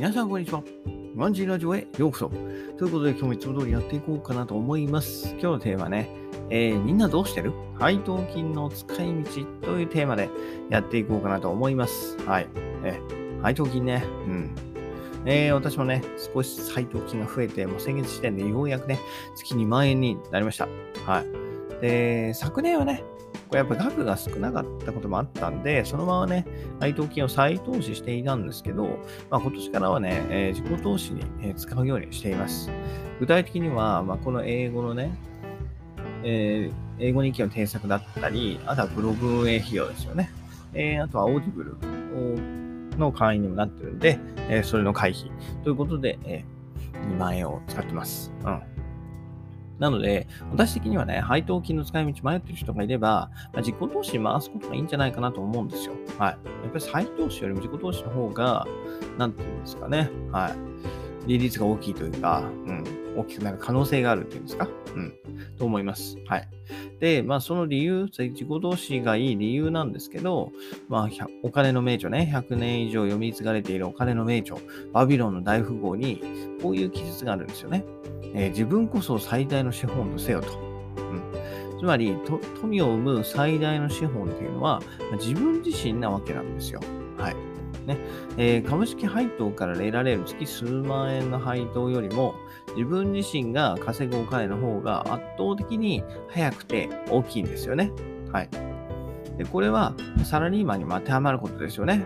皆さんこんにちは。ワンジーラジオへようこそ。ということで今日もいつも通りやっていこうかなと思います。今日のテーマね、えーみんなどうしてる？配当金の使い道というテーマでやっていこうかなと思います。はい。えー配当金ね。うん。えー私もね、少し配当金が増えて、もう先月時点でようやくね、月2万円になりました。はい。で、昨年はね、これやっぱ額が少なかったこともあったんで、そのままね、配当金を再投資していたんですけど、まあ、今年からはね、えー自己投資に、使うようにしています。具体的には、まあ、この英語のね、えー英語日記の添削だったり、あとはブログ運営費用ですよね。えーあとは Audible の会員にもなってるんで、えーそれの会費ということで、えー2万円を使ってます。うん。なので、私的にはね、配当金の使い道迷ってる人がいれば、まあ、自己投資に回すことがいいんじゃないかなと思うんですよ。はい。やっぱり再投資よりも自己投資の方が、なんていうんですかね。はい。利率が大きいというか、うん。大きくなる可能性があるっていうんですか？うん。と思います。はい。で、まあ、その理由、自己投資がいい理由なんですけど、まあ、お金の名著ね、100年以上読み継がれているお金の名著、バビロンの大富豪に、こういう記述があるんですよね。えー自分こそ最大の資本とせよと。うん、つまり、富を生む最大の資本っていうのは、ま自分自身なわけなんですよ。はい。ねえー株式配当から得られる月数万円の配当よりも、自分自身が稼ぐお金の方が圧倒的に早くて大きいんですよね。はい。で、これはサラリーマンにも当てはまることですよね。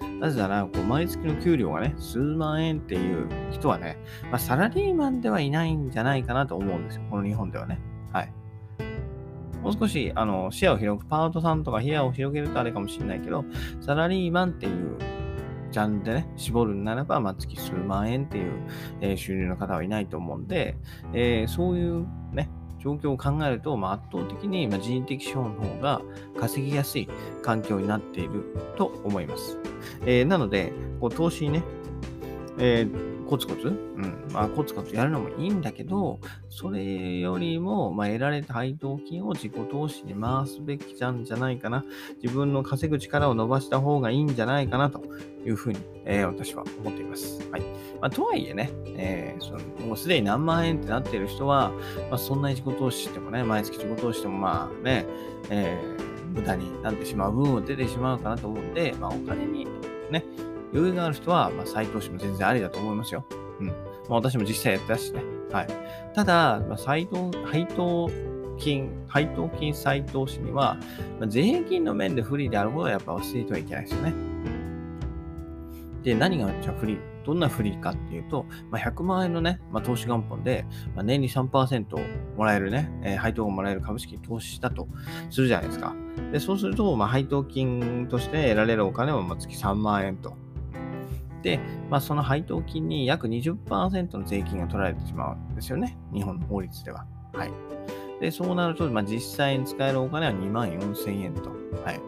うん。なぜなら、こう毎月の給料がね、数万円っていう人はね、まあ、サラリーマンではいないんじゃないかなと思うんですよ。この日本ではね。はい。もう少し、あの、視野を広く、パートさんとか視野を広げるとあれかもしれないけど、サラリーマンっていうちゃんでね、絞るならば、まあ、月数万円っていう、えー収入の方はいないと思うんで、えーそういうね、状況を考えると、まあ、圧倒的にま人的資本の方が稼ぎやすい環境になっていると思います。えーなので、こう投資にね、えーコツコツ、うん、まあ、コツコツやるのもいいんだけど、それよりも、まあ、得られた配当金を自己投資に回すべきなんじゃないかな。自分の稼ぐ力を伸ばした方がいいんじゃないかなというふうに、えー私は思っています。はい。まあ、とはいえね、えーそのもうすでに何万円ってなっている人は、まあ、そんなに自己投資してもね、毎月自己投資してもまあね、えー無駄になってしまう部分も出てしまうかなと思うんで、まあ、お金にね、余裕がある人は、まあ、再投資も全然ありだと思いますよ。うん。まあ、私も実際やってたしね。はい。ただ、まあ、再投、配当金、配当金再投資には、まあ、税金の面で不利であることはやっぱ忘れてはいけないですよね。で、何がじゃあ不利どんな不利かっていうと、まあ、100万円のね、まあ、投資元本で、まあ、年に3%もらえるね、えー配当がもらえる株式に投資したとするじゃないですか。で、そうすると、まあ、配当金として得られるお金はまあ月3万円と。で、まあ、その配当金に約20%の税金が取られてしまうんですよね。日本の法律では。はい。で、そうなると、まあ、実際に使えるお金は2万4000円と。はい。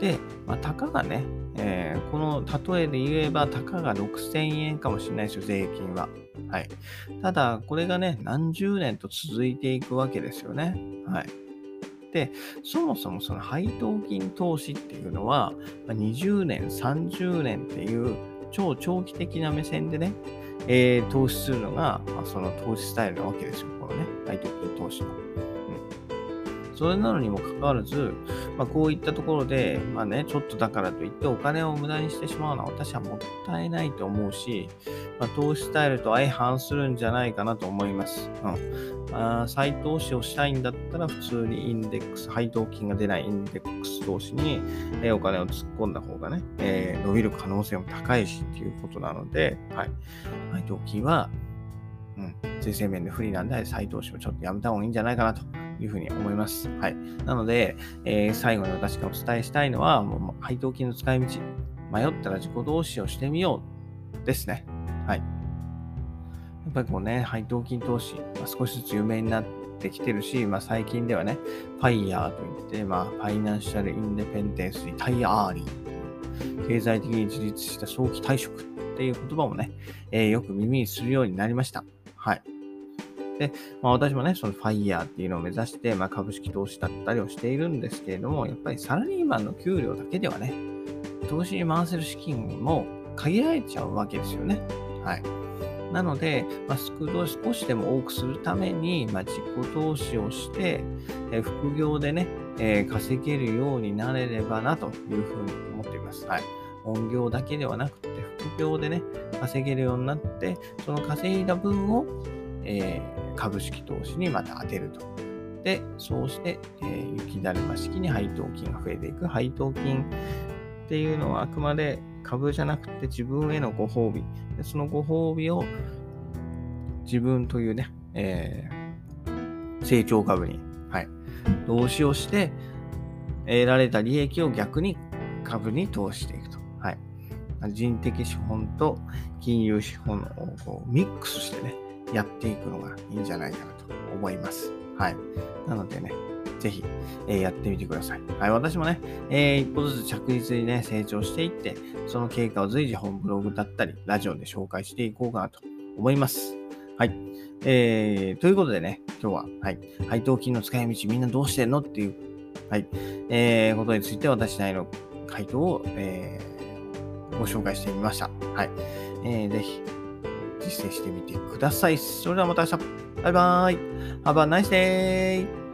で、まあ、たかがね、えーこの例えで言えば、たかが6000円かもしれないですよ、税金は。はい。ただ、これがね、何十年と続いていくわけですよね。はい。で、そもそもその配当金投資っていうのは、まあ20年、30年っていう超長期的な目線でね、えー投資するのが、まあ、その投資スタイルなわけですよ、このね、配当金投資の。それなのにもかかわらず、まあ、こういったところで、まあね、ちょっとだからといってお金を無駄にしてしまうのは私はもったいないと思うし、まあ、投資スタイルと相反するんじゃないかなと思います。うん。あ再投資をしたいんだったら、普通にインデックス、配当金が出ないインデックス投資に、えお金を突っ込んだ方がね、えー伸びる可能性も高いしっていうことなので、はい。配当金は、うん、税制面で不利なんで、再投資をちょっとやめた方がいいんじゃないかなというふうに思います。はい。なので、えー最後に私がお伝えしたいのは、もう配当金の使い道、迷ったら自己投資をしてみようですね。はい。やっぱりこうね、配当金投資、まあ、少しずつ有名になってきてるし、まあ、最近ではね、FIRE といって、まあ、 Financial Independence, Retire Early 経済的に自立した早期退職っていう言葉もね、えーよく耳にするようになりました。はい。で、まあ、私もね、その FIRE っていうのを目指して、まあ、株式投資だったりをしているんですけれども、やっぱりサラリーマンの給料だけではね、投資に回せる資金も限られちゃうわけですよね。はい。なので、まあ、スクずを少しでも多くするために、まあ、自己投資をして、え副業でね、えー稼げるようになれればなというふうに思っています。はい。本業だけではなくて、副業でね、稼げるようになって、その稼いだ分を、えー株式投資にまた当てると。で、そうして、えー雪だるま式に配当金が増えていく。配当金っていうのはあくまで株じゃなくて自分へのご褒美。でそのご褒美を自分というね、えー成長株に、はい、投資をして、得られた利益を逆に株に投資していくと。はい。人的資本と金融資本をこうミックスしてね、やっていくのがいいんじゃないかなと思います。はい。なのでね、ぜひ、えーやってみてください。はい。私もね、えー一歩ずつ着実にね、成長していって、その経過を随時本ブログだったり、ラジオで紹介していこうかなと思います。はい。えー、ということでね、今日は、はい。配当金の使い道みんなどうしてんのっていう、はい。えー、ことについて私なりの回答を、えー、ご紹介してみました。はい。えー、ぜひ、実践してみてください。それではまた明日。バイバーイ。Have a nice day!